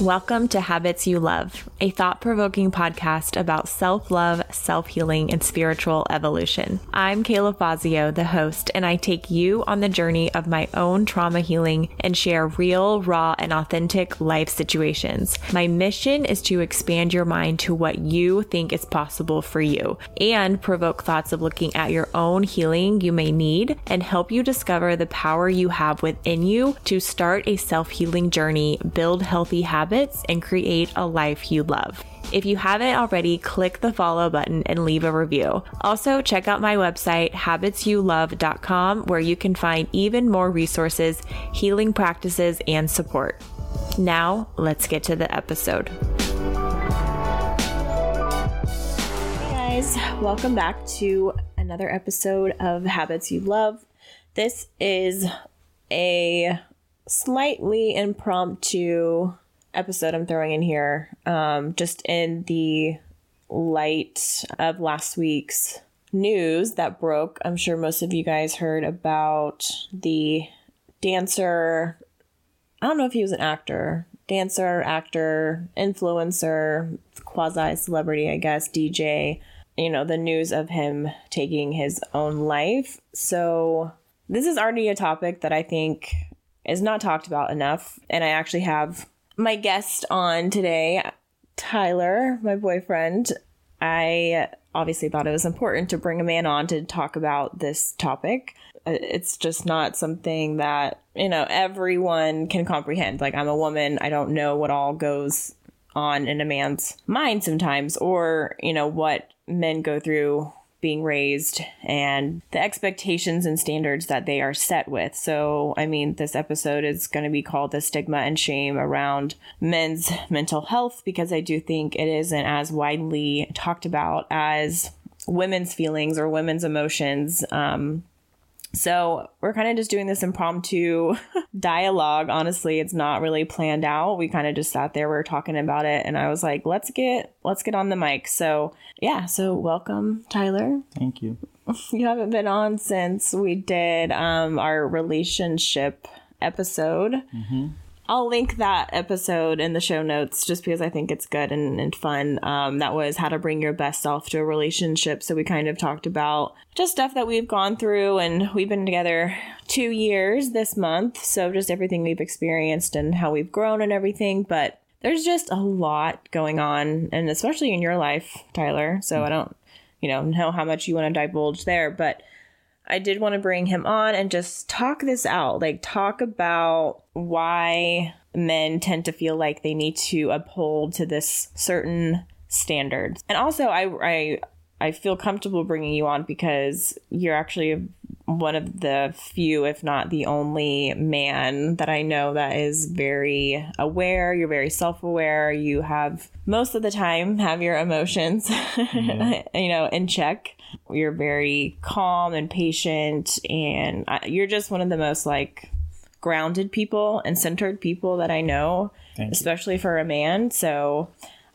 Welcome to Habits You Love, a thought provoking podcast about self love, self healing, and spiritual evolution. I'm Kayla Fassio, the host, and I take you on the journey of my own trauma healing and share real, raw, and authentic life situations. My mission is to expand your mind to what you think is possible for you and provoke thoughts of looking at your own healing you may need and help you discover the power you have within you to start a self healing journey, build healthy habits and create a life you love. If you haven't already, click the follow button and leave a review. Also, check out my website, habitsyouLove.com, where you can find even more resources, healing practices, and support. Now, let's get to the episode. Hey guys, welcome back to another episode of Habits You Love. This is a slightly impromptu episode I'm throwing in here, um, just in the light of last week's news that broke. I'm sure most of you guys heard about the dancer. I don't know if he was an actor, dancer, actor, influencer, quasi celebrity, I guess, DJ. You know, the news of him taking his own life. So, this is already a topic that I think is not talked about enough. And I actually have my guest on today, Tyler, my boyfriend. I obviously thought it was important to bring a man on to talk about this topic. Uh, it's just not something that, you know, everyone can comprehend. Like, I'm a woman, I don't know what all goes on in a man's mind sometimes, or, you know, what men go through being raised and the expectations and standards that they are set with. So, I mean, this episode is going to be called The Stigma and Shame Around Men's Mental Health because I do think it isn't as widely talked about as women's feelings or women's emotions. Um, so we're kind of just doing this impromptu dialogue. Honestly, it's not really planned out. We kind of just sat there, we were talking about it, and I was like, let's get let's get on the mic. So yeah, so welcome, Tyler. Thank you. You haven't been on since we did um, our relationship episode. Mm-hmm. I'll link that episode in the show notes just because I think it's good and, and fun. Um, that was how to bring your best self to a relationship. So we kind of talked about just stuff that we've gone through, and we've been together two years this month. So just everything we've experienced and how we've grown and everything. But there's just a lot going on, and especially in your life, Tyler. So I don't, you know, know how much you want to divulge there, but I did want to bring him on and just talk this out. Like, talk about why men tend to feel like they need to uphold to this certain standard. And also, I, I, I feel comfortable bringing you on because you're actually one of the few, if not the only man that I know that is very aware. You're very self aware. You have most of the time have your emotions, mm-hmm. you know, in check. You're very calm and patient, and you're just one of the most like grounded people and centered people that I know, Thank especially you. for a man. So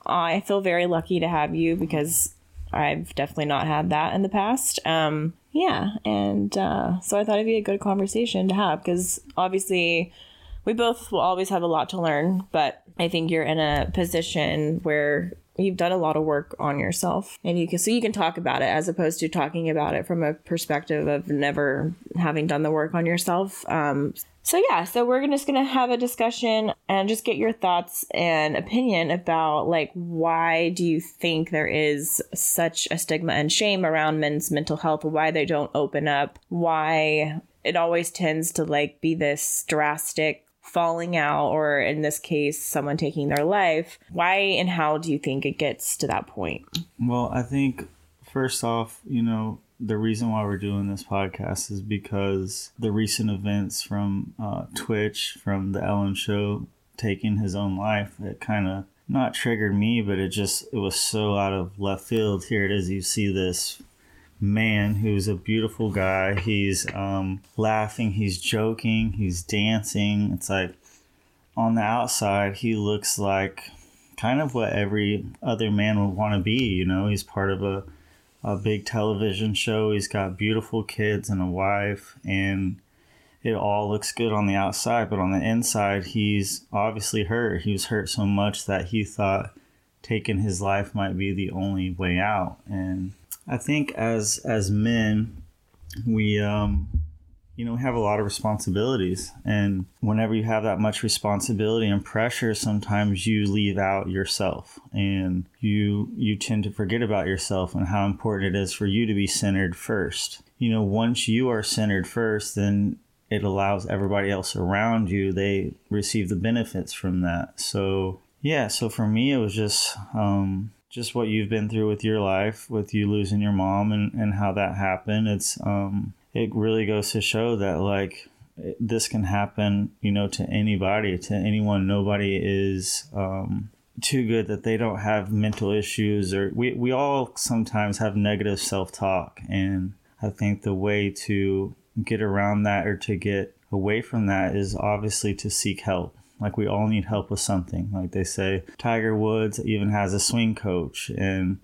I feel very lucky to have you because I've definitely not had that in the past. Um, yeah, and uh, so I thought it'd be a good conversation to have because obviously we both will always have a lot to learn, but I think you're in a position where you've done a lot of work on yourself and you can so you can talk about it as opposed to talking about it from a perspective of never having done the work on yourself. Um, so yeah so we're just gonna have a discussion and just get your thoughts and opinion about like why do you think there is such a stigma and shame around men's mental health? Why they don't open up? Why it always tends to like be this drastic falling out, or in this case, someone taking their life, why and how do you think it gets to that point? Well, I think first off, you know, the reason why we're doing this podcast is because the recent events from uh, Twitch, from the Ellen Show taking his own life, it kind of not triggered me, but it just it was so out of left field. Here it is. You see this man who's a beautiful guy. He's um, laughing. He's joking. He's dancing. It's like on the outside, he looks like kind of what every other man would want to be. You know, he's part of a a big television show. He's got beautiful kids and a wife, and it all looks good on the outside, but on the inside, he's obviously hurt. He was hurt so much that he thought taking his life might be the only way out. And I think as as men, we um, you know, we have a lot of responsibilities. And whenever you have that much responsibility and pressure, sometimes you leave out yourself and you you tend to forget about yourself and how important it is for you to be centered first. You know, once you are centered first, then it allows everybody else around you, they receive the benefits from that. So yeah, so for me it was just um just what you've been through with your life, with you losing your mom and, and how that happened. It's um it really goes to show that like this can happen, you know, to anybody, to anyone. Nobody is um, too good that they don't have mental issues, or we we all sometimes have negative self talk, and I think the way to get around that or to get away from that is obviously to seek help. Like we all need help with something. Like they say, Tiger Woods even has a swing coach, and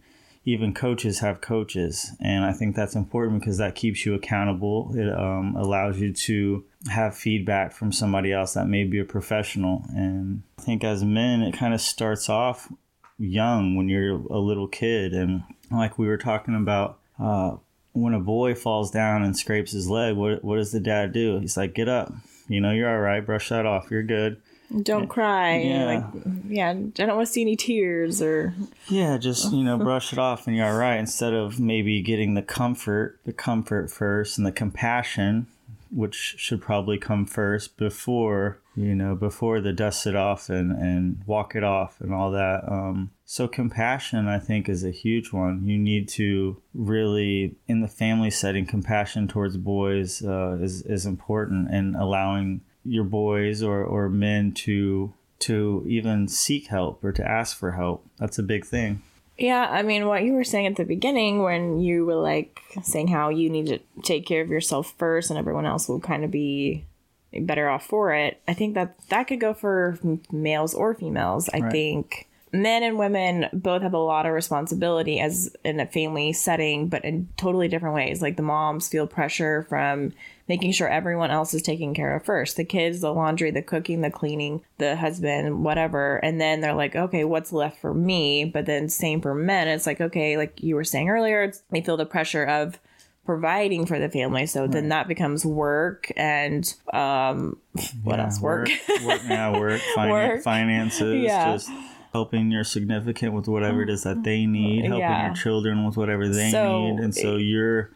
even coaches have coaches. And i think that's important because that keeps you accountable. It um, allows you to have feedback from somebody else that may be a professional. And i think as men it kind of starts off young when you're a little kid. And like we were talking about uh, when a boy falls down and scrapes his leg what, what does the dad do? He's like get up. You know you're all right. Brush that off. You're good don't cry. Yeah. Like, yeah, I don't want to see any tears or. Yeah, just, you know, brush it off and you're all right. Instead of maybe getting the comfort, the comfort first and the compassion, which should probably come first before, you know, before the dust it off and, and walk it off and all that. Um, so compassion, I think, is a huge one. You need to really, in the family setting, compassion towards boys uh, is, is important and allowing your boys or, or men to to even seek help or to ask for help. That's a big thing. Yeah, I mean, what you were saying at the beginning when you were like saying how you need to take care of yourself first and everyone else will kind of be better off for it. I think that that could go for males or females. I right. think men and women both have a lot of responsibility as in a family setting, but in totally different ways. Like the moms feel pressure from making sure everyone else is taken care of first the kids, the laundry, the cooking, the cleaning, the husband, whatever. And then they're like, okay, what's left for me? But then, same for men. It's like, okay, like you were saying earlier, they feel the pressure of providing for the family. So right. then that becomes work and um, what yeah, else? Work. Work, work yeah, work, work. finances, yeah. just helping your significant with whatever it is that they need, helping yeah. your children with whatever they so need. And so you're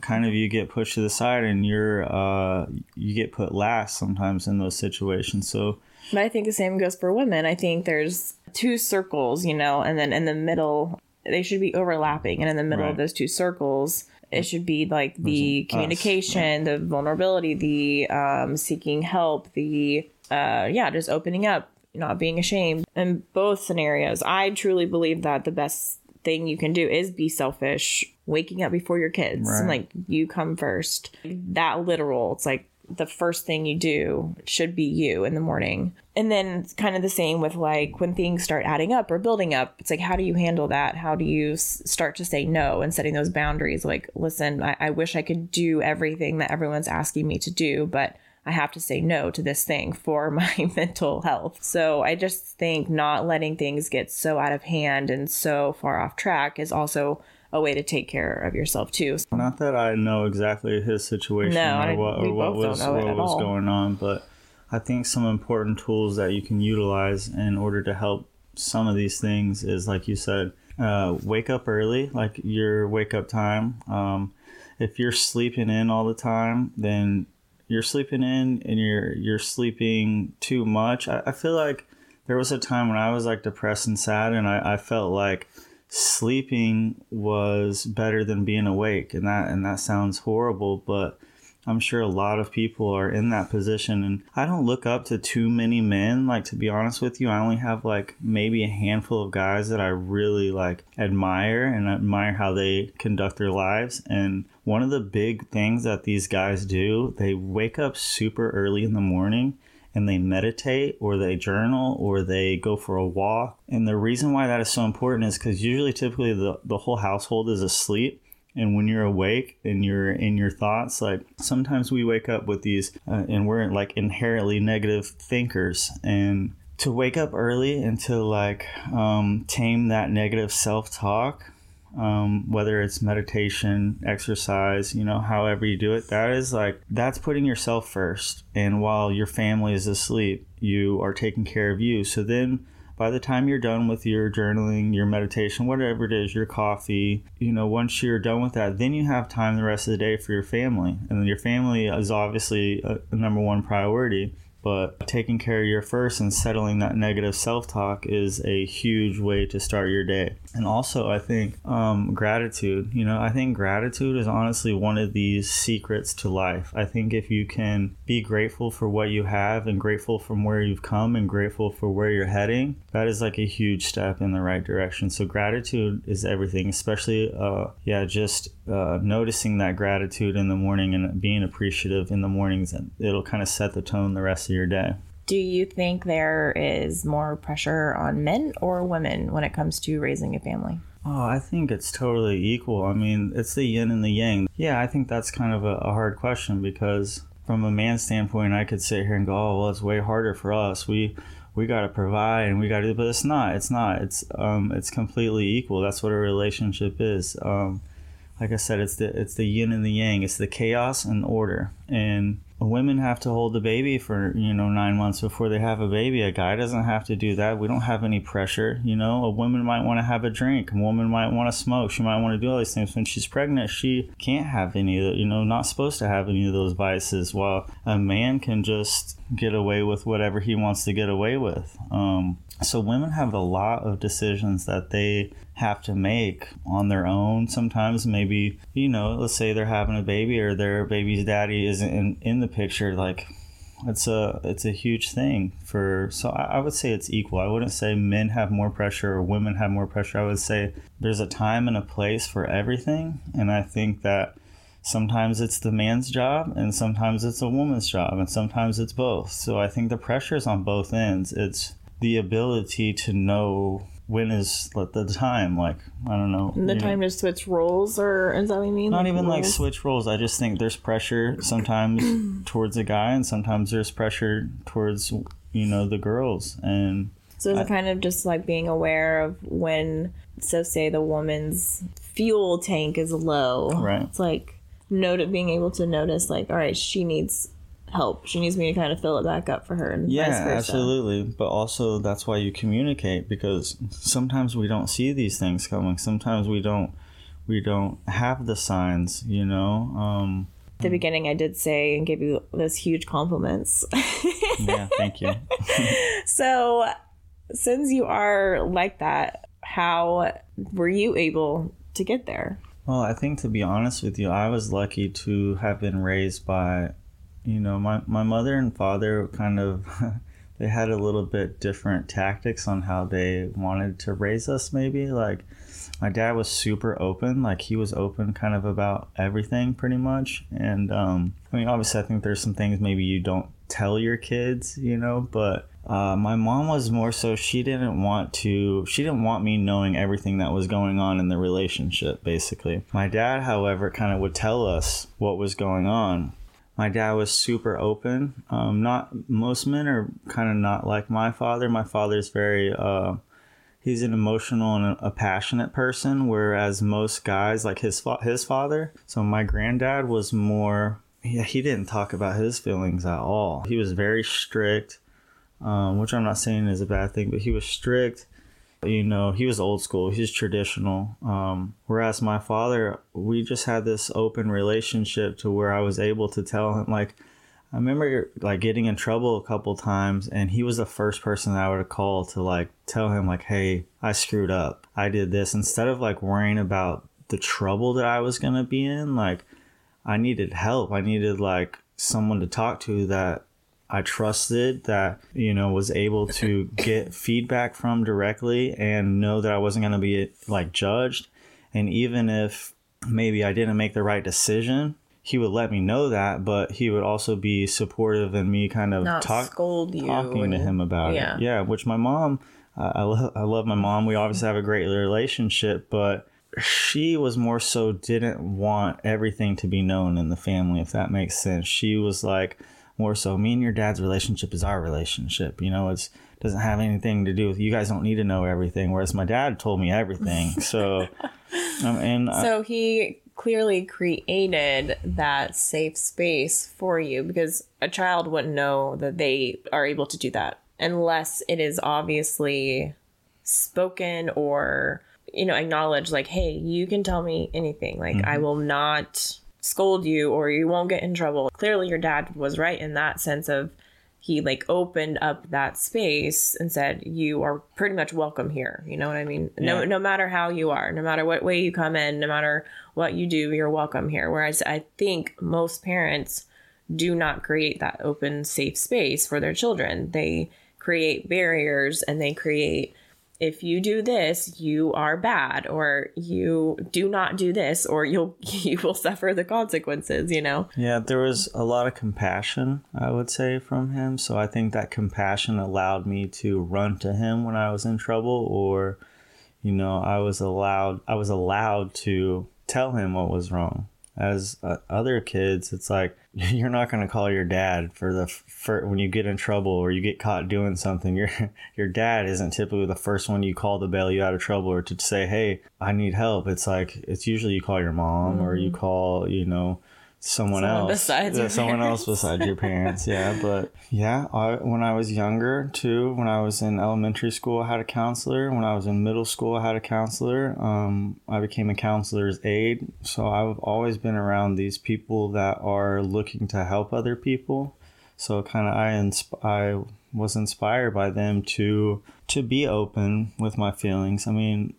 kind of you get pushed to the side and you're uh, you get put last sometimes in those situations. So, but I think the same goes for women. I think there's two circles, you know, and then in the middle they should be overlapping, and in the middle right. of those two circles. It should be like the communication, the vulnerability, the um, seeking help, the uh, yeah, just opening up, not being ashamed. In both scenarios, I truly believe that the best thing you can do is be selfish waking up before your kids. Right. like you come first. That literal it's like the first thing you do should be you in the morning. And then kind of the same with like when things start adding up or building up it's like how do you handle that? How do you s- start to say no and setting those boundaries? Like listen I-, I wish i could do everything that everyone's asking me to do but I have to say no to this thing for my mental health. So I just think not letting things get so out of hand and so far off track is also a way to take care of yourself too. Not that I know exactly his situation no, or what, or what was what was all. going on, but I think some important tools that you can utilize in order to help some of these things is like you said, uh, wake up early, like your wake up time. Um, if you're sleeping in all the time, then you're sleeping in and you're you're sleeping too much. I, I feel like there was a time when I was like depressed and sad, and I, I felt like sleeping was better than being awake and that and that sounds horrible but I'm sure a lot of people are in that position and I don't look up to too many men like to be honest with you. I only have like maybe a handful of guys that I really like admire and admire how they conduct their lives and one of the big things that these guys do they wake up super early in the morning and they meditate or they journal or they go for a walk and the reason why that is so important is because usually typically the, the whole household is asleep and when you're awake and you're in your thoughts like sometimes we wake up with these uh, and we're like inherently negative thinkers. And to wake up early and to like um, tame that negative self-talk um, whether it's meditation exercise you know however you do it that is like that's putting yourself first. And while your family is asleep you are taking care of you. So then by the time you're done with your journaling, your meditation, whatever it is, your coffee, you know, once you're done with that, then you have time the rest of the day for your family. And your family is obviously a, a number one priority but taking care of your first and settling that negative self-talk is a huge way to start your day. And also i think um, gratitude you know i think gratitude is honestly one of these secrets to life. I think if you can be grateful for what you have and grateful from where you've come and grateful for where you're heading that is like a huge step in the right direction. So gratitude is everything especially uh, yeah just uh, noticing that gratitude in the morning and being appreciative in the mornings it'll kind of set the tone the rest of your day do you think there is more pressure on men or women when it comes to raising a family Oh, I think it's totally equal. I mean, it's the yin and the yang. Yeah, I think that's kind of a, a hard question because from a man's standpoint, I could sit here and go, "Oh, well, it's way harder for us. We we got to provide and we got to," but it's not. It's not. It's um, it's completely equal. That's what a relationship is. Um, like I said, it's the it's the yin and the yang. It's the chaos and order. And women have to hold the baby for you know nine months before they have a baby. A guy doesn't have to do that. We don't have any pressure. You know, a woman might want to have a drink. A woman might want to smoke. She might want to do all these things. When she's pregnant, she can't have any of you know, not supposed to have any of those vices. While a man can just get away with whatever he wants to get away with. Um, so women have a lot of decisions that they have to make on their own. Sometimes maybe, you know, let's say they're having a baby or their baby's daddy isn't in, in the picture, like it's a it's a huge thing for so I, I would say it's equal. I wouldn't say men have more pressure or women have more pressure. I would say there's a time and a place for everything. And I think that sometimes it's the man's job and sometimes it's a woman's job and sometimes it's both. So I think the pressure is on both ends. It's the ability to know when is like, the time? Like i don't know. The time know. to switch roles or is that what you mean? Not like even roles? like switch roles. I just think there's pressure sometimes towards a guy and sometimes there's pressure towards you know the girls. And so it's kind of just like being aware of when so say the woman's fuel tank is low. Right. It's like note being able to notice like all right she needs help. She needs me to kind of fill it back up for her. And yeah, absolutely. But also, that's why you communicate because sometimes we don't see these things coming. Sometimes we don't we don't have the signs. You know. Um, At the beginning, I did say and give you those huge compliments. yeah, thank you. so, since you are like that, how were you able to get there? Well, I think to be honest with you, I was lucky to have been raised by you know, my, my mother and father kind of they had a little bit different tactics on how they wanted to raise us maybe. Like my dad was super open. Like he was open kind of about everything pretty much. And um, i mean obviously i think there's some things maybe you don't tell your kids you know but uh, my mom was more so she didn't want to she didn't want me knowing everything that was going on in the relationship basically. My dad however kind of would tell us what was going on my dad was super open. Um, not most men are kind of not like my father. My father's very uh, he's an emotional and a, passionate person, whereas most guys like his his father. So my granddad was more. Yeah, he didn't talk about his feelings at all. He was very strict, um, which I'm not saying is a bad thing, but he was strict you know he was old school he's traditional um, whereas my father we just had this open relationship to where i was able to tell him like I remember like getting in trouble a couple times, and he was the first person I would call to like tell him like, "Hey, I screwed up. I did this." Instead of like worrying about the trouble that I was gonna be in, like I needed help. I needed like someone to talk to that I trusted that, you know, was able to get feedback from directly and know that I wasn't going to be like judged. And even if maybe I didn't make the right decision, he would let me know that, but he would also be supportive and me kind of Not talk, scold you talking to him about yeah. it. Yeah, which my mom, I I, lo- I love my mom. We obviously have a great relationship, but she was more so didn't want everything to be known in the family, if that makes sense. She was like more so, me and your dad's relationship is our relationship. You know, it's doesn't have anything to do with you guys. Don't need to know everything. Whereas my dad told me everything. So, um, and I- So he clearly created that safe space for you because a child wouldn't know that they are able to do that unless it is obviously spoken or you know acknowledged like hey you can tell me anything like i will not scold you or you won't get in trouble. Clearly your dad was right in that sense of he like opened up that space and said you are pretty much welcome here. You know what i mean? No no matter how you are no matter what way you come in no matter what you do you're welcome here. Whereas i think most parents do not create that open safe space for their children. They create barriers and they create if you do this you are bad or you do not do this or you'll you will suffer the consequences you know Yeah, there was a lot of compassion, I would say, from him. So I think that compassion allowed me to run to him when I was in trouble or you know, I was allowed I was allowed to tell him what was wrong. As uh, other kids, it's like you're not going to call your dad for the for when you get in trouble or you get caught doing something. Your your dad isn't typically the first one you call to bail you out of trouble or to say, "Hey, I need help." It's like it's usually you call your mom or you mm-hmm. call, you know, someone, Someone else. besides Yeah, your someone else parents. besides your parents. Yeah but yeah I, when i was younger too when i was in elementary school i had a counselor. When i was in middle school i had a counselor. Um, i became a counselor's aide. So i've always been around these people that are looking to help other people. So kind of I insp- I was inspired by them to to be open with my feelings. I mean,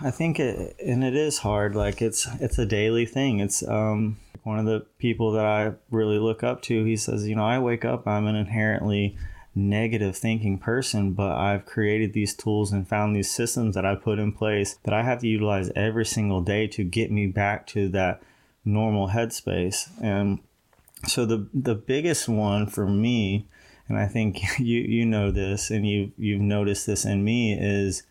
I think it and it is hard. Like it's it's a daily thing. It's um one of the people that I really look up to. He says, you know, I wake up. I'm an inherently negative thinking person, but I've created these tools and found these systems that I put in place that I have to utilize every single day to get me back to that normal headspace. And so the the biggest one for me, and I think you you know this, and you you've noticed this in me is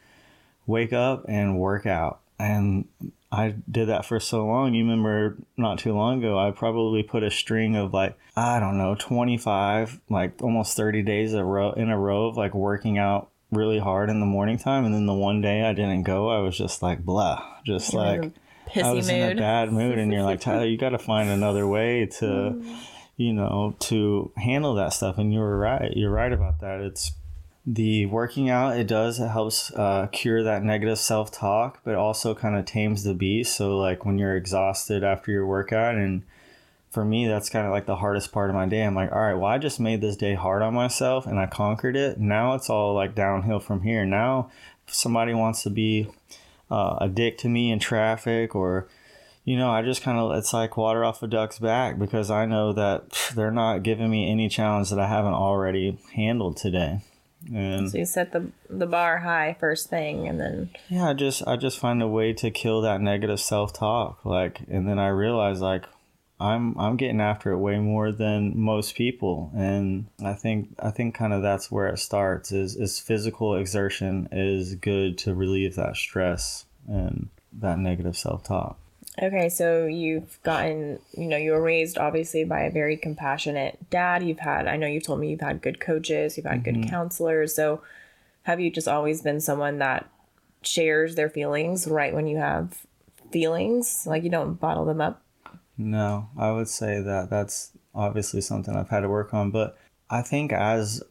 wake up and work out. And I did that for so long. You remember not too long ago, I probably put a string of like I don't know, twenty five, like almost thirty days a row in a row of like working out really hard in the morning time, and then the one day I didn't go, I was just like blah, just You're like. I was in a bad mood, and you're like, Tyler, you got to find another way to, you know, to handle that stuff. And you were right. You're right about that. It's the working out. It does. It helps uh, cure that negative self talk, but also kind of tames the beast. So like when you're exhausted after your workout, and for me, that's kind of like the hardest part of my day. I'm like, all right, well, I just made this day hard on myself, and I conquered it. Now it's all like downhill from here. Now, somebody wants to be uh, a dick to me in traffic or you know i just kind of it's like water off a duck's back because i know that they're not giving me any challenge that i haven't already handled today and So you set the the bar high first thing, and then yeah i just i just find a way to kill that negative self-talk like and then i realize like i'm i'm getting after it way more than most people. And i think i think kind of that's where it starts is is physical exertion is good to relieve that stress and that negative self-talk okay, so you've gotten, you know, you were raised obviously by a very compassionate dad. You've had, I know you've told me you've had good coaches, you've had good mm-hmm. counselors. So have you just always been someone that shares their feelings right when you have feelings? Like you don't bottle them up? No, I would say that that's obviously something I've had to work on. But I think as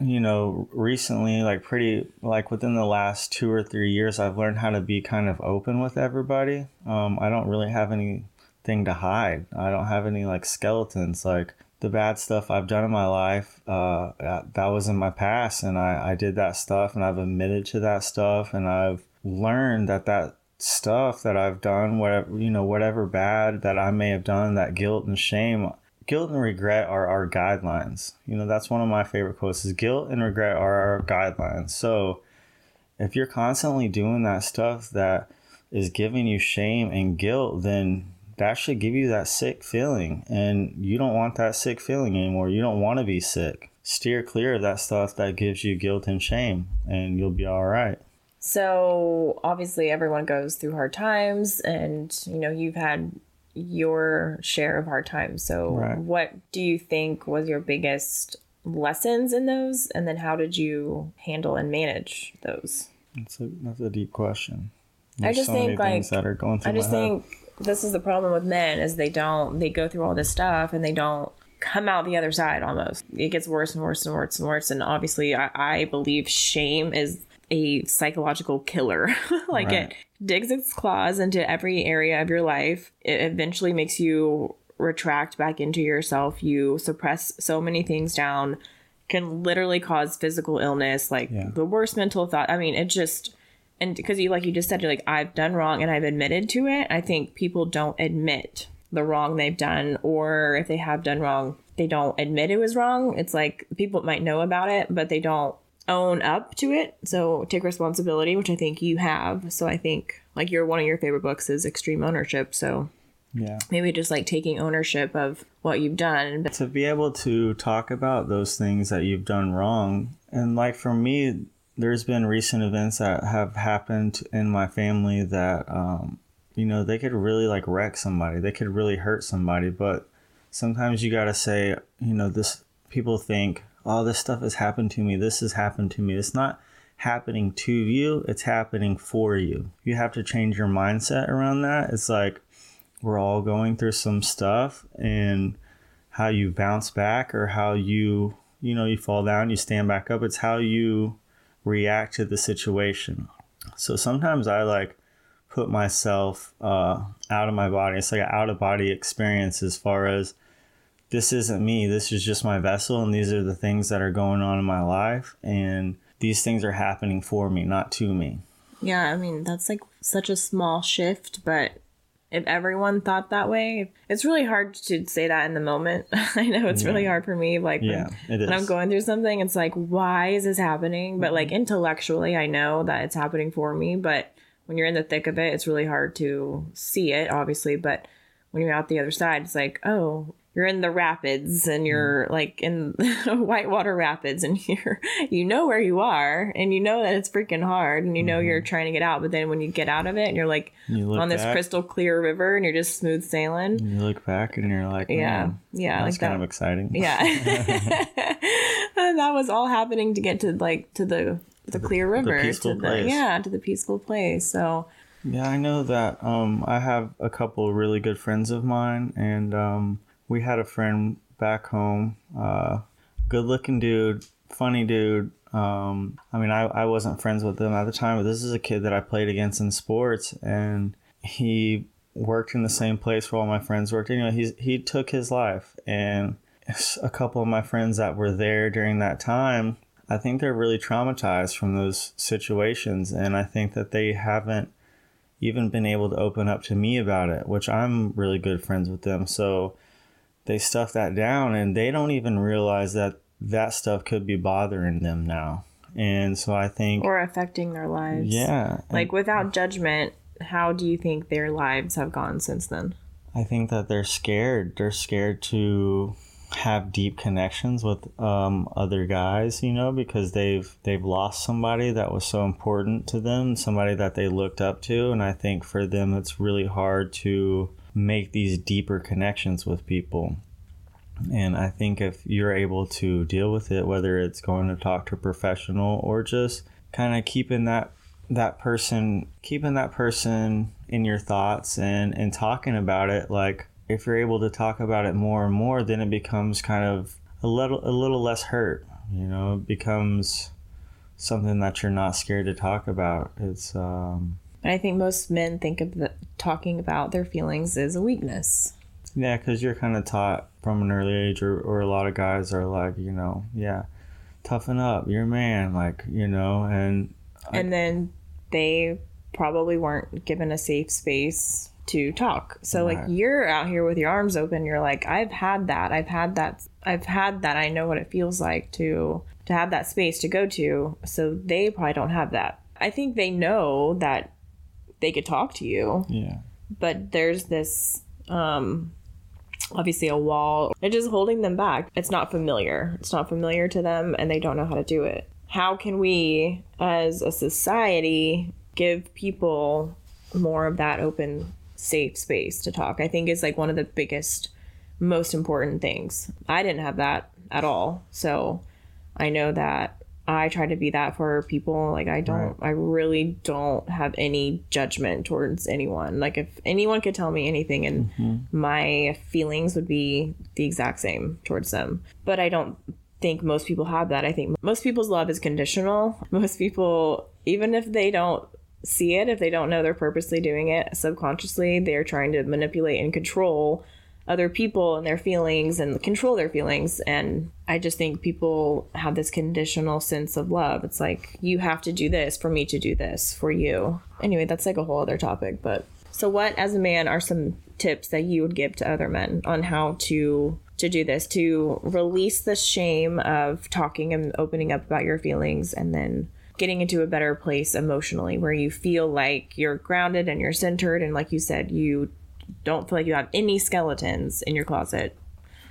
you know, recently, like pretty, like within the last two or three years, I've learned how to be kind of open with everybody. Um, I don't really have anything to hide. I don't have any like skeletons. Like the bad stuff I've done in my life, uh, that was in my past, and I, I did that stuff, and I've admitted to that stuff, and I've learned that that stuff that I've done, whatever you know, whatever bad that I may have done, that guilt and shame, guilt and regret are our guidelines. You know, that's one of my favorite quotes: is guilt and regret are our guidelines. So, if you're constantly doing that stuff that is giving you shame and guilt, then that should give you that sick feeling. And you don't want that sick feeling anymore. You don't want to be sick. Steer clear of that stuff that gives you guilt and shame, and you'll be all right. So, obviously, everyone goes through hard times, and you know, you've had your share of hard times. So, right. what do you think was your biggest lessons in those? And then, how did you handle and manage those? That's a, that's a deep question. There's I just so think like that are going through I just think head. this is the problem with men is they don't they go through all this stuff and they don't come out the other side almost. It gets worse and worse and worse and worse. And obviously, I, I believe shame is a psychological killer. like right. it digs its claws into every area of your life. It eventually makes you retract back into yourself. You suppress so many things down, can literally cause physical illness, like yeah. the worst mental thought. I mean, it just and because you like you just said you're like i've done wrong and i've admitted to it i think people don't admit the wrong they've done or if they have done wrong they don't admit it was wrong it's like people might know about it but they don't own up to it. So take responsibility which i think you have. So i think like your one of your favorite books is extreme ownership. So yeah. maybe just like taking ownership of what you've done. To be able to talk about those things that you've done wrong and like for me there's been recent events that have happened in my family that um, you know they could really like wreck somebody. They could really hurt somebody. But sometimes you gotta say you know this people think oh this stuff has happened to me. This has happened to me. It's not happening to you. It's happening for you. You have to change your mindset around that. It's like we're all going through some stuff and how you bounce back or how you you know you fall down you stand back up. It's how you react to the situation. So sometimes I like put myself uh, out of my body. It's like an out of body experience as far as this isn't me. This is just my vessel, and these are the things that are going on in my life, and these things are happening for me, not to me. Yeah, I mean that's like such a small shift, but if everyone thought that way. It's really hard to say that in the moment. I know it's yeah. really hard for me. Like yeah, when, when, I'm going through something, it's like, why is this happening? But like mm-hmm. intellectually, I know that it's happening for me. But when you're in the thick of it, it's really hard to see it, obviously. But when you're out the other side, it's like, oh, you're in the rapids and you're mm. like in whitewater rapids and you're you know where you are and you know that it's freaking hard and you know mm-hmm. you're trying to get out but then when you get out of it and you're like you on this back, crystal clear river and you're just smooth sailing. You look back and you're like yeah. Yeah that's like kind that. of exciting. Yeah. That was all happening to get to like to the the clear river the to the, yeah to the peaceful place. So yeah i know that um i have a couple really good friends of mine and um we had a friend back home, uh, good looking dude, funny dude. Um, I mean, I, I wasn't friends with him at the time, but this is a kid that I played against in sports, and he worked in the same place where all my friends worked. Know, he's he took his life, and a couple of my friends that were there during that time, I think they're really traumatized from those situations, and I think that they haven't even been able to open up to me about it, which I'm really good friends with them. So they stuff that down and they don't even realize that that stuff could be bothering them now. And so I think or affecting their lives. Yeah. Like without judgment, how do you think their lives have gone since then? I think that they're scared. They're scared to have deep connections with um, other guys, you know, because they've they've lost somebody that was so important to them, somebody that they looked up to, and I think for them it's really hard to make these deeper connections with people. And I think if you're able to deal with it, whether it's going to talk to a professional or just kind of keeping that that person keeping that person in your thoughts and and talking about it like if you're able to talk about it more and more then it becomes kind of a little a little less hurt you know it becomes something that you're not scared to talk about it's um and I think most men think of the, talking about their feelings as a weakness. Yeah, because you're kind of taught from an early age, or, or a lot of guys are like, you know, yeah, toughen up, you're a man, like, you know, and and then they probably weren't given a safe space to talk. So like you're out here with your arms open, you're like, I've had that. I've had that I've had that. I know what it feels like to to have that space to go to. So they probably don't have that. I think they know that they could talk to you, yeah, but there's this um obviously a wall. It's just holding them back. It's not familiar. It's not familiar to them and they don't know how to do it. How can we as a society give people more of that open safe space to talk? I think is like one of the biggest most important things. I didn't have that at all. So i know that i try to be that for people. Like i don't i really don't have any judgment towards anyone. Like if anyone could tell me anything and mm-hmm. my feelings would be the exact same towards them. But i don't think most people have that. I think most people's love is conditional. Most people even if they don't see it if they don't know they're purposely doing it subconsciously they're trying to manipulate and control other people and their feelings and control their feelings. And i just think people have this conditional sense of love. It's like you have to do this for me to do this for you. Anyway that's like a whole other topic but so what as a man are some tips that you would give to other men on how to to do this to release the shame of talking and opening up about your feelings and then getting into a better place emotionally where you feel like you're grounded and you're centered and like you said you don't feel like you have any skeletons in your closet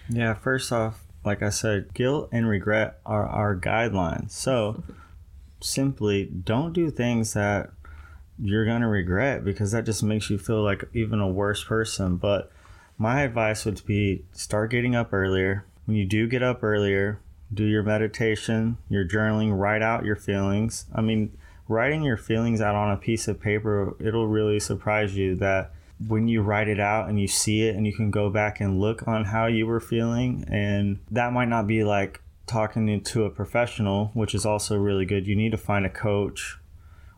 yeah. First off, like I said, guilt and regret are our guidelines. So simply don't do things that you're gonna regret because that just makes you feel like even a worse person. But my advice would be start getting up earlier. When you do get up earlier, do your meditation, your journaling, write out your feelings. I mean, writing your feelings out on a piece of paper, it'll really surprise you that when you write it out and you see it and you can go back and look on how you were feeling. And that might not be like talking to a professional, which is also really good. You need to find a coach.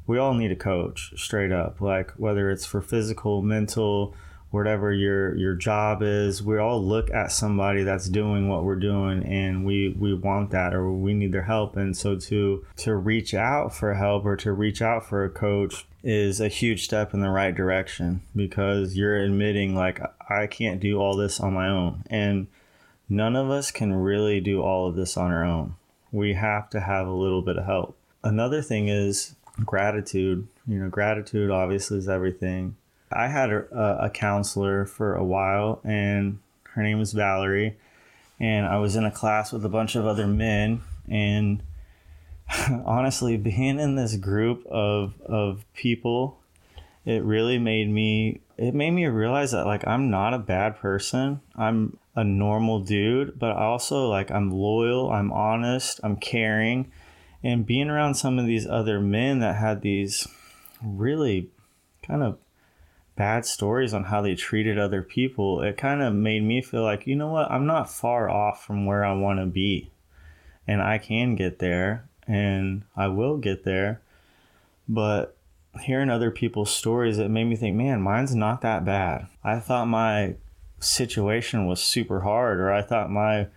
We all need a coach straight up. Like whether it's for physical mental whatever your your job is we all look at somebody that's doing what we're doing and we we want that or we need their help. And so to to reach out for help or to reach out for a coach is a huge step in the right direction because you're admitting like I can't do all this on my own. And none of us can really do all of this on our own. We have to have a little bit of help. Another thing is gratitude. You know gratitude obviously is everything. I had a, a counselor for a while and her name was valerie and i was in a class with a bunch of other men and honestly being in this group of of people it really made me it made me realize that like i'm not a bad person. I'm a normal dude but also like i'm loyal i'm honest i'm caring. And being around some of these other men that had these really kind of bad stories on how they treated other people, it kind of made me feel like, you know what, I'm not far off from where I want to be. And I can get there and I will get there. But hearing other people's stories, it made me think, man, mine's not that bad. I thought my situation was super hard, or I thought my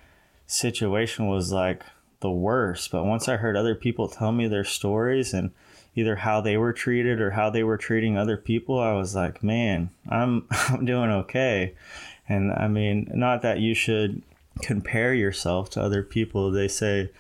situation was like the worst. But once I heard other people tell me their stories and either how they were treated or how they were treating other people, I was like, man, I'm I'm doing okay. And I mean, not that you should compare yourself to other people. They say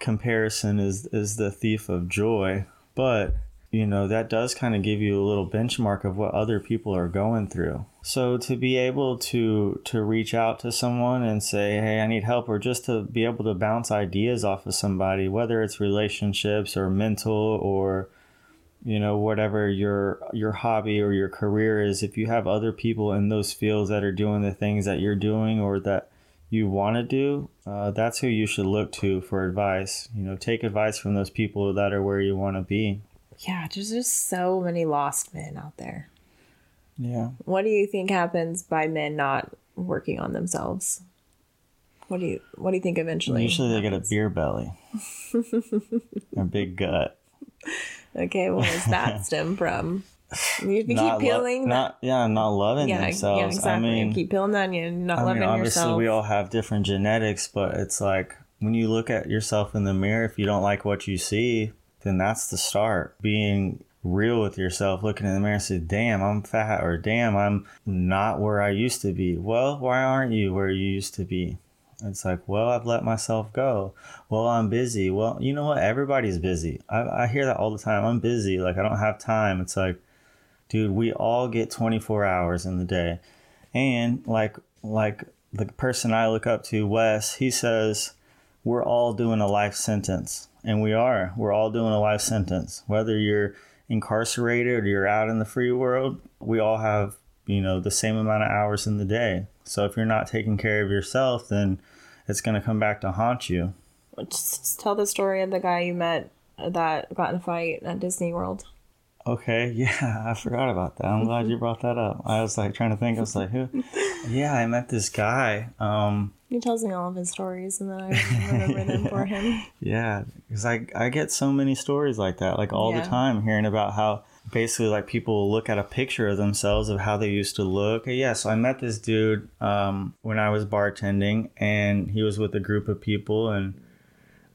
comparison is is the thief of joy, but you know that does kind of give you a little benchmark of what other people are going through. So to be able to to reach out to someone and say hey i need help or just to be able to bounce ideas off of somebody whether it's relationships or mental or you know whatever your your hobby or your career is if you have other people in those fields that are doing the things that you're doing or that you want to do uh, that's who you should look to for advice. You know take advice from those people that are where you want to be. Yeah there's just so many lost men out there. Yeah. What do you think happens by men not working on themselves? What do you what do you think eventually Usually they get a beer belly, a big gut. okay well does that stem from You keep lo- peeling. that- not yeah, not loving yeah, themselves. yeah, exactly. I mean, keep peeling the onion, not I loving mean, obviously yourself. we all have different genetics, but it's like when you look at yourself in the mirror, if you don't like what you see, then that's the start. Being real with yourself, looking in the mirror and say, damn, I'm fat or damn, I'm not where I used to be. Well, why aren't you where you used to be? It's like, well, I've let myself go. Well, I'm busy. Well, you know what? Everybody's busy. I, I hear that all the time. I'm busy. Like, I don't have time. It's like, dude, we all get 24 hours in the day. And like, like the person I look up to, Wes, he says, we're all doing a life sentence. And we are. We're all doing a life sentence. Whether you're incarcerated or you're out in the free world, we all have, you know, the same amount of hours in the day. So if you're not taking care of yourself, then it's going to come back to haunt you. Just tell the story of the guy you met that got in a fight at Disney World. Okay, yeah, I forgot about that. I'm glad you brought that up. I was like trying to think. I was like, who? Yeah, I met this guy. Um, He tells me all of his stories, and then I remember them for him. yeah, because I I get so many stories like that, like all Yeah. the time, hearing about how basically like people look at a picture of themselves of how they used to look. Yeah, so I met this dude um, when I was bartending, and he was with a group of people, and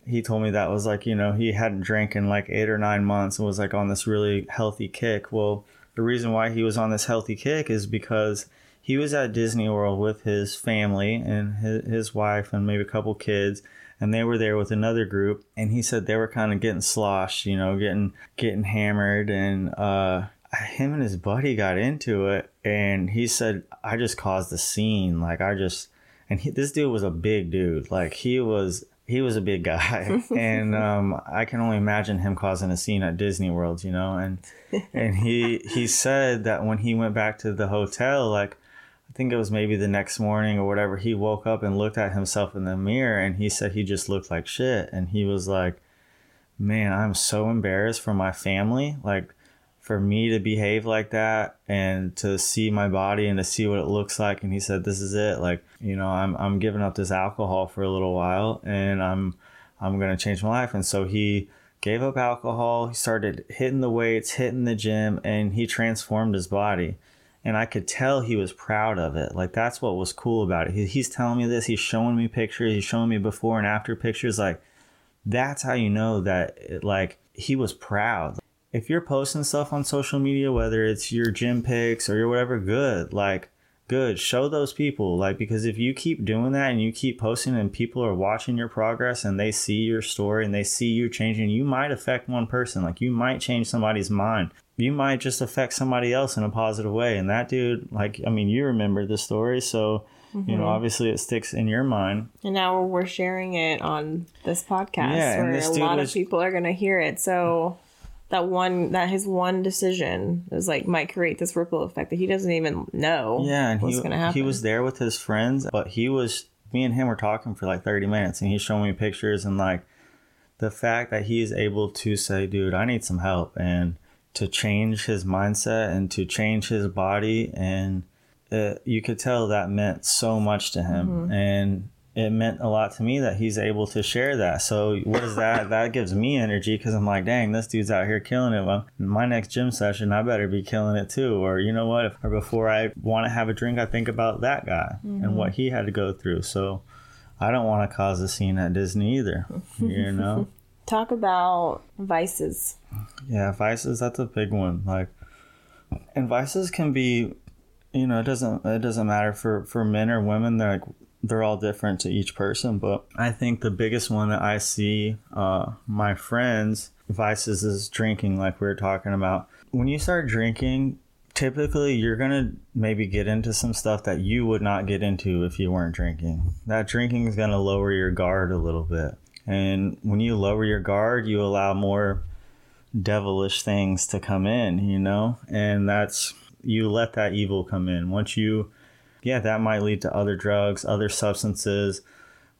he told me that was like you know he hadn't drank in like eight or nine months and was like on this really healthy kick. Well, the reason why he was on this healthy kick is because he was at Disney World with his family and his, his wife and maybe a couple kids and they were there with another group and he said they were kind of getting sloshed you know getting getting hammered and uh him and his buddy got into it and he said i just caused the scene like i just and he, this dude was a big dude like he was he was a big guy and um, i can only imagine him causing a scene at disney world you know and and he he said that when he went back to the hotel like I think it was maybe the next morning or whatever, he woke up and looked at himself in the mirror and he said he just looked like shit. And he was like, Man, I'm so embarrassed for my family. Like, for me to behave like that and to see my body and to see what it looks like. And he said, This is it. Like, you know, I'm, I'm giving up this alcohol for a little while and I'm, I'm going to change my life. And so he gave up alcohol. He started hitting the weights, hitting the gym, and he transformed his body and I could tell he was proud of it. Like that's what was cool about it. He, he's telling me this. He's showing me pictures. He's showing me before and after pictures. Like that's how you know that it, like he was proud. If you're posting stuff on social media, whether it's your gym pics or your whatever, good. Like good. Show those people. Like because if you keep doing that and you keep posting and people are watching your progress and they see your story and they see you changing, you might affect one person. Like you might change somebody's mind you might just affect somebody else in a positive way. And that dude, like, I mean, you remember the story, so you know, mm-hmm. obviously it sticks in your mind. And now we're sharing it on this podcast Yeah, where a lot was- of people are going to hear it. So that one, that his one decision is like might create this ripple effect that he doesn't even know Yeah, and what's he going to happen. he was there with his friends, but he was me and him were talking for like thirty minutes, and he's showing me pictures and like the fact that he is able to say, "Dude, I need some help," and to change his mindset and to change his body, and uh you could tell that meant so much to him, Mm-hmm. and it meant a lot to me that he's able to share that. So what is that? that gives me energy because I'm like, dang, this dude's out here killing it. Well, my next gym session, I better be killing it too. Or you know what? If, or before I want to have a drink, I think about that guy and what mm-hmm. he had to go through. So I don't want to cause a scene at Disney either. You know? Talk about vices. Yeah, vices that's a big one. Like and vices can be you know, it doesn't it doesn't matter for for men or women. They're like they're all different to each person, but I think the biggest one that I see uh my friends vices is drinking like we were talking about. When you start drinking, typically you're to maybe get into some stuff that you would not get into if you weren't drinking. That drinking is to lower your guard a little bit. And when you lower your guard, you allow more devilish things to come in, you know? And that's you let that evil come in. Once you yeah, that might lead to other drugs, other substances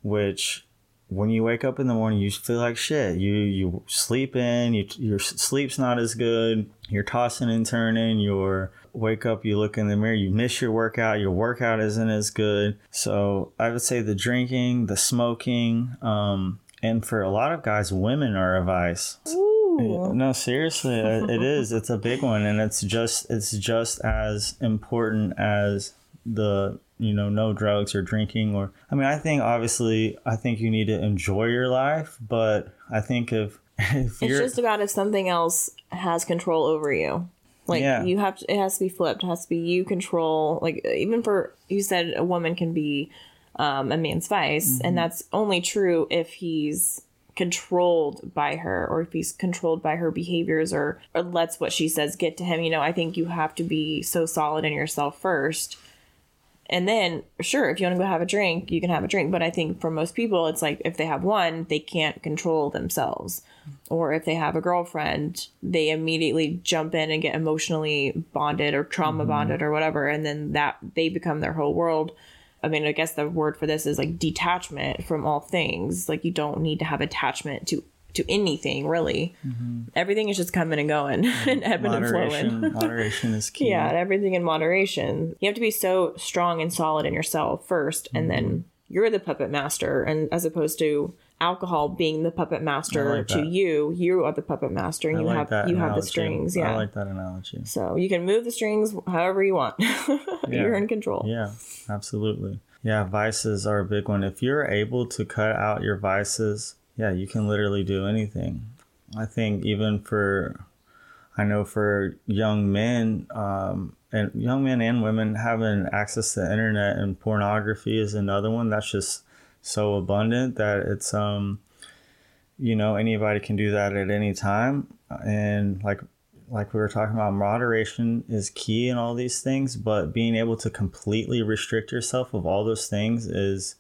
which when you wake up in the morning you feel like shit. You you sleep in, you your sleep's not as good. You're tossing and turning, you're wake up, you look in the mirror, you miss your workout, your workout isn't as good. So I would say the drinking, the smoking, um, and for a lot of guys, women are a vice. Ooh. No, seriously, it is. It's a big one, and it's just it's just as important as the you know no drugs or drinking or. I mean, I think obviously, I think you need to enjoy your life, but I think if if It's just about if something else has control over you. Like Yeah. you have to, it has to be flipped. It has to be you control. Like even for you said, a woman can be um, a man's vice, Mm-hmm. and that's only true if he's controlled by her or if he's controlled by her behaviors or or lets what she says get to him you know i think you have to be so solid in yourself first and then sure if you want to go have a drink you can have a drink but i think for most people it's like if they have one they can't control themselves. Or if they have a girlfriend they immediately jump in and get emotionally bonded or trauma mm-hmm. bonded or whatever and then that they become their whole world. I mean i guess the word for this is like detachment from all things. Like you don't need to have attachment to to anything really everything is just coming and going and ebbing and flowing moderation, is key. yeah, and everything in moderation. You have to be so strong and solid in yourself first, and then Mm-hmm. you're the puppet master. And as opposed to alcohol being the puppet master like to that. you, you are the puppet master, and I you like have you have the strings. Yeah, I like that analogy. so you can move the strings however you want. yeah. you're in control. Yeah, absolutely. Yeah, vices are a big one. If you're able to cut out your vices, yeah, you can literally do anything. I think even for, I know for young men, um, and young men and women having access to internet and pornography is another one that's just so abundant that it's um, you know, anybody can do that at any time, and like like we were talking about, moderation is key in all these things, but being able to completely restrict yourself of all those things is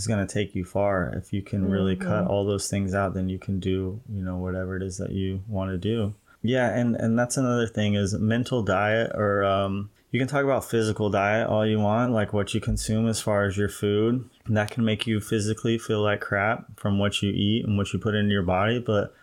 is going to take you far. If you can really cut all those things out, then you can do, you know, whatever it is that you want to do. Yeah, and and that's another thing is mental diet or um you can talk about physical diet all you want, like what you consume as far as your food. That can make you physically feel like crap from what you eat and what you put into your body, but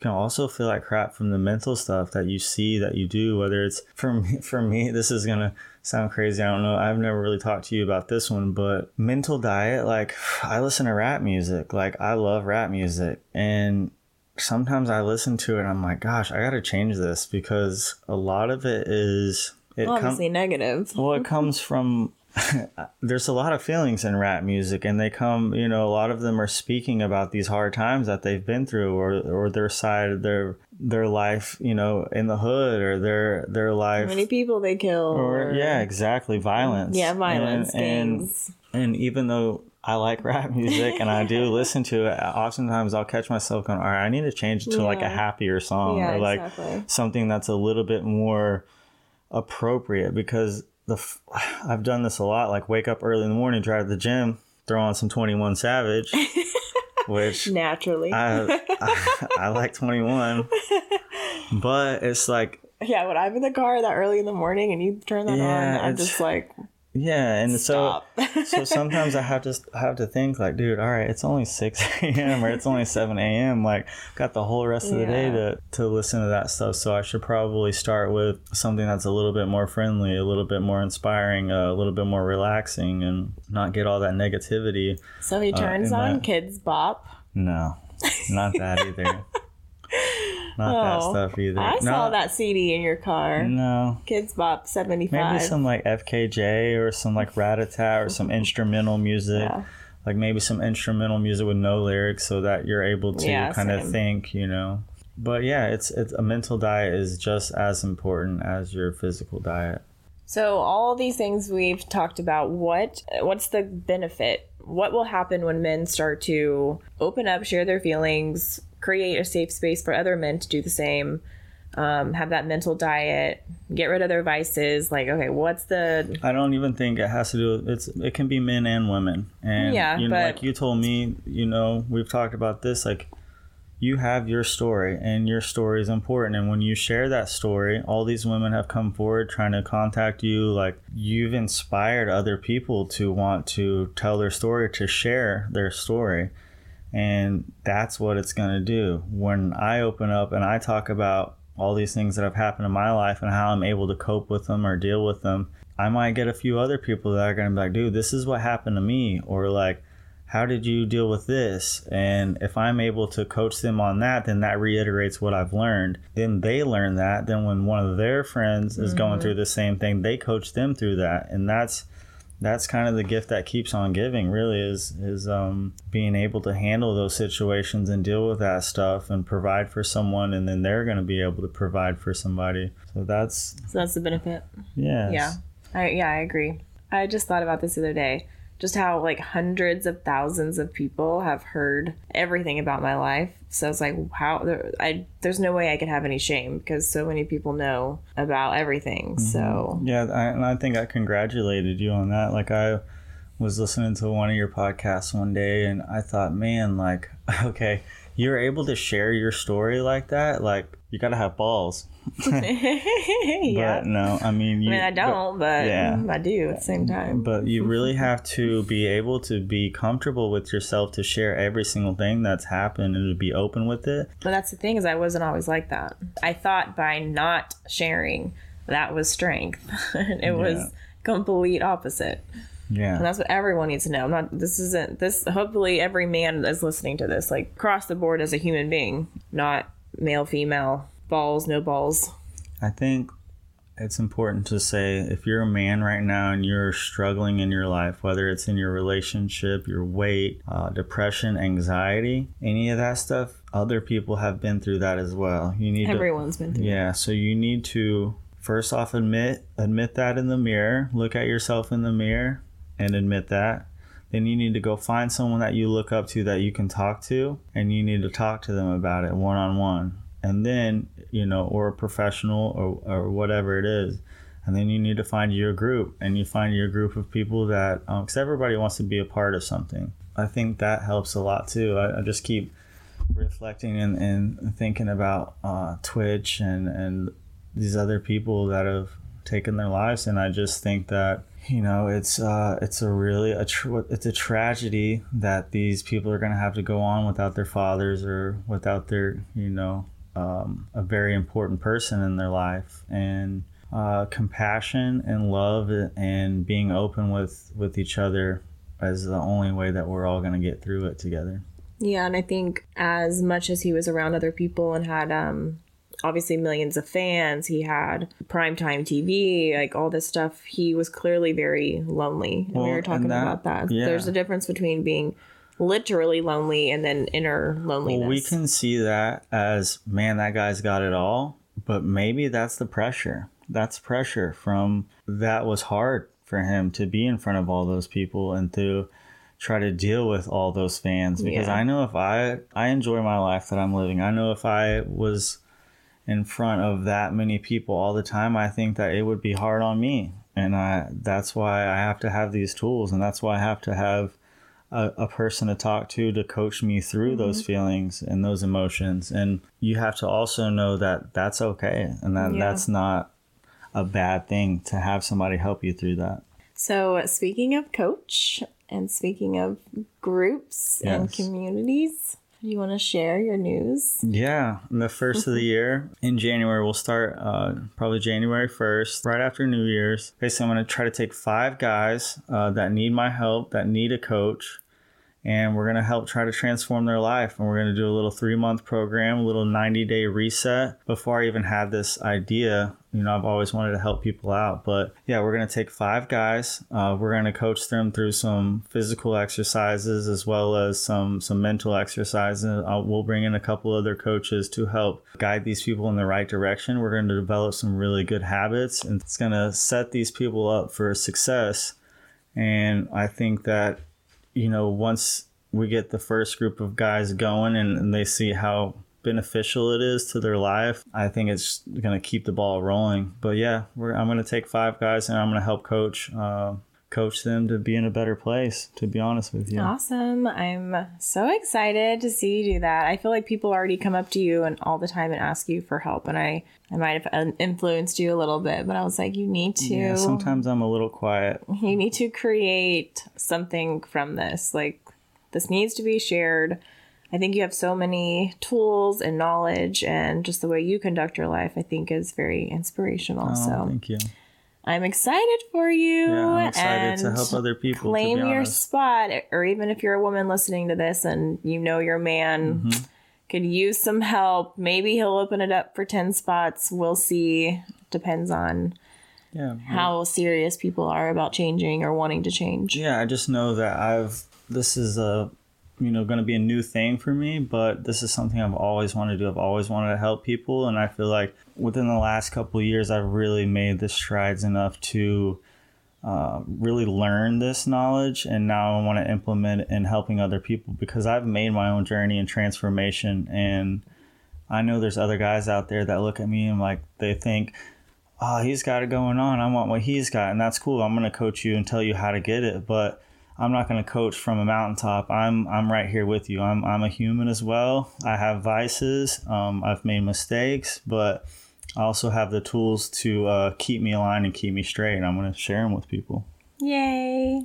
can also feel like crap from the mental stuff that you see that you do whether it's for me for me this is gonna sound crazy i don't know i've never really talked to you about this one but mental diet like i listen to rap music like i love rap music and sometimes i listen to it and i'm like gosh i gotta change this because a lot of it is it comes Obviously negative. well, it comes from. there's a lot of feelings in rap music, and they come. You know, a lot of them are speaking about these hard times that they've been through, or or their side of their their life. You know, in the hood, or their their How life. many people they kill? or yeah, exactly, violence. yeah, violence, and, and and even though I like rap music and I do listen to it, oftentimes I'll catch myself going, "All right, I need to change it to like a happier song Yeah, or like exactly. something that's a little bit more appropriate." Because the f- I've done this a lot. Like wake up early in the morning, drive to the gym, throw on some Twenty One Savage, which Naturally. I, I I like Twenty One, but it's like yeah, when I'm in the car that early in the morning and you turn that Yeah, on, I'm just like, yeah, and so. stop. so sometimes I have to have to think like, dude, all right, it's only six a.m. or it's only seven a.m. Like, got the whole rest of the day to to listen to that stuff. So I should probably start with something that's a little bit more friendly, a little bit more inspiring, uh, a little bit more relaxing, and not get all that negativity. so he turns in on that- Kidz Bop. No, not that either. Not that Oh, stuff either. I no, saw that CD in your car. No, Kidz Bop 75. maybe some like FKJ or some like Rat-a-tat or some instrumental music. Yeah. like maybe some instrumental music with no lyrics so that you're able to Yeah, kind of think you know but yeah it's it's a mental diet is just as important as your physical diet So all these things we've talked about, what what's the benefit? What will happen when men start to open up, share their feelings, create a safe space for other men to do the same, um, have that mental diet, get rid of their vices? Like, okay, what's the i don't even think it has to do with it's it can be men and women and Yeah, you know but- like you told me you know we've talked about this like you have your story and your story is important and when you share that story all these women have come forward trying to contact you like you've inspired other people to want to tell their story to share their story and that's what it's going to do when i open up and i talk about all these things that have happened in my life and how i'm able to cope with them or deal with them i might get a few other people that are going to be like dude this is what happened to me or like how did you deal with this? And if I'm able to coach them on that, then that reiterates what I've learned. Then they learn that. Then when one of their friends is going mm-hmm. through the same thing, they coach them through that. And that's that's kind of the gift that keeps on giving really is is um, being able to handle those situations and deal with that stuff and provide for someone and then they're going to be able to provide for somebody so that's So that's the benefit. yeah Yeah. I yeah, I agree. I just thought about this the other day. Just how like hundreds of thousands of people have heard everything about my life. So it's like how there, I there's no way I could have any shame because so many people know about everything. Mm-hmm. So Yeah, I, and I think I congratulated you on that. Like I was listening to one of your podcasts one day, and I thought, man, like, okay, you're able to share your story like that. Like, you gotta have balls. yeah. But no, I mean, you, I mean, I don't, but, yeah. I do at the same time. But you really have to be able to be comfortable with yourself to share every single thing that's happened and to be open with it. But that's the thing is, I wasn't always like that. I thought by not sharing, that was strength, it Yeah. was complete opposite. Yeah. And that's what everyone needs to know. I'm not. This isn't. This. Hopefully, every man that's listening to this, like across the board, as a human being, not male, female, balls, no balls. I think it's important to say if you're a man right now and you're struggling in your life, whether it's in your relationship, your weight, uh, depression, anxiety, any of that stuff, other people have been through that as well. You need to Everyone's been through. Yeah, so you need to first off admit admit that in the mirror, look at yourself in the mirror and admit that. Then you need to go find someone that you look up to that you can talk to and you need to talk to them about it one on one. And then, you know, or a professional or or whatever it is. And then you need to find your group and you find your group of people that because everybody wants to be a part of something. I think that helps a lot too. I, I just keep reflecting and, and thinking about uh, Twitch and, and these other people that have taken their lives, and I just think that you know it's uh, it's a really a tr- it's a tragedy that these people are going to have to go on without their fathers or without their you know um, a very important person in their life and uh, compassion and love and being open with with each other is the only way that we're all going to get through it together. Yeah, and I think as much as he was around other people and had um obviously millions of fans, he had primetime TV, like all this stuff, he was clearly very lonely. And we were talking that- about that. yeah. There's a difference between being literally lonely and then inner loneliness. Well, we can see that as man, that guy's got it all, but maybe that's the pressure. That's pressure from that was hard for him to be in front of all those people and to try to deal with all those fans because Yeah. I know if I I enjoy my life that I'm living. I know if I was in front of that many people all the time, I think that it would be hard on me. And I that's why I have to have these tools and that's why I have to have a, a person to talk to to coach me through those feelings and those emotions. And you have to also know that that's okay and that Yeah. that's not a bad thing to have somebody help you through that. So, speaking of coach and speaking of groups and communities, do you want to share your news? yeah the first of the year in january we'll start uh, probably january 1st right after new year's. Basically i'm going to try to take five guys uh, that need my help that need a coach and we're going to help try to transform their life. And we're going to do a little three month program, a little 90 day reset. Before I even had this idea, you know, I've always wanted to help people out. But yeah, we're going to take five guys. Uh, we're going to coach them through some physical exercises as well as some, some mental exercises. Uh, we'll bring in a couple other coaches to help guide these people in the right direction. We're going to develop some really good habits and it's going to set these people up for success. And I think that you know, once we get the first group of guys going and, and they see how beneficial it is to their life, I think it's going to keep the ball rolling. But yeah, I'm going to take five guys and I'm going to help coach uh, coach them to be in a better place. To be honest with you, Awesome. I'm so excited to see you do that. I feel like people already come up to you and all the time and ask you for help. And I, I might have influenced you a little bit, but I was like, you need to, yeah, sometimes I'm a little quiet. you need to create something from this. Like, this needs to be shared. I think you have so many tools and knowledge, and just the way you conduct your life, I think, is very inspirational. Oh, so, thank you. I'm excited for you. Yeah, I'm excited to help other people. to Claim your spot, or even if you're a woman listening to this and you know your man Mm-hmm. could use some help, maybe he'll open it up for 10 spots. We'll see. Depends on Yeah, how serious people are about changing or wanting to change. yeah. I just know that I've. This is a, you know, going to be a new thing for me, but this is something I've always wanted to do. I've always wanted to help people, and I feel like within the last couple years, I've really made the strides enough to. Uh, really learn this knowledge and now I want to implement in helping other people because I've made my own journey and transformation and I know there's other guys out there that look at me and like they think oh, he's got it going on. I want what he's got, and that's cool. I'm gonna coach you and tell you how to get it, but I'm not gonna coach from a mountaintop. I'm I'm right here with you. I'm I'm a human as well. I have vices. Um, I've made mistakes, but I also have the tools to uh, keep me aligned and keep me straight. And I'm gonna share them with people. Yay.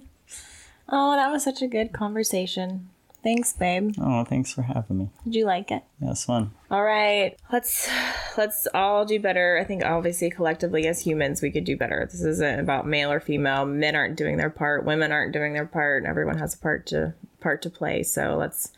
Oh, that was such a good conversation. Thanks, babe. Oh, thanks for having me. Did you like it? Yeah, it's fun. All right. Let's let's all do better. I think obviously collectively as humans we could do better. This isn't about male or female. Men aren't doing their part, women aren't doing their part. And everyone has a part to part to play. So let's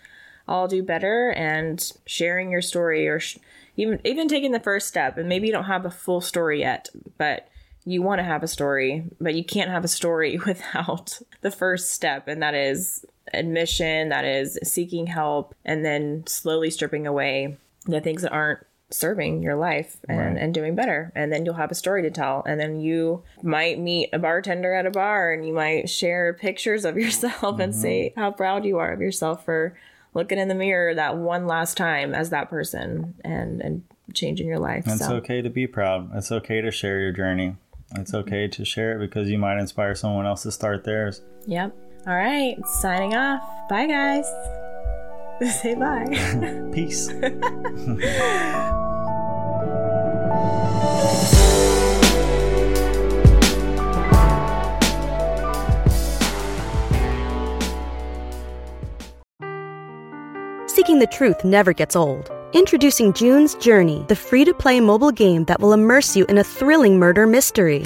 all do better and sharing your story or sh- even even taking the first step and maybe you don't have a full story yet, but you want to have a story, but you can't have a story without the first step, and that is admission, that is seeking help, and then slowly stripping away the things that aren't serving your life and, Right. and doing better. And then you'll have a story to tell. And then you might meet a bartender at a bar and you might share pictures of yourself and mm-hmm. say how proud you are of yourself for looking in the mirror that one last time as that person and, and changing your life. It's so. okay to be proud. It's okay to share your journey. It's mm-hmm. okay to share it because you might inspire someone else to start theirs. Yep. All right. Signing off. Bye, guys. Say bye. Peace. Seeking the truth never gets old. Introducing June's Journey, the free to play mobile game that will immerse you in a thrilling murder mystery.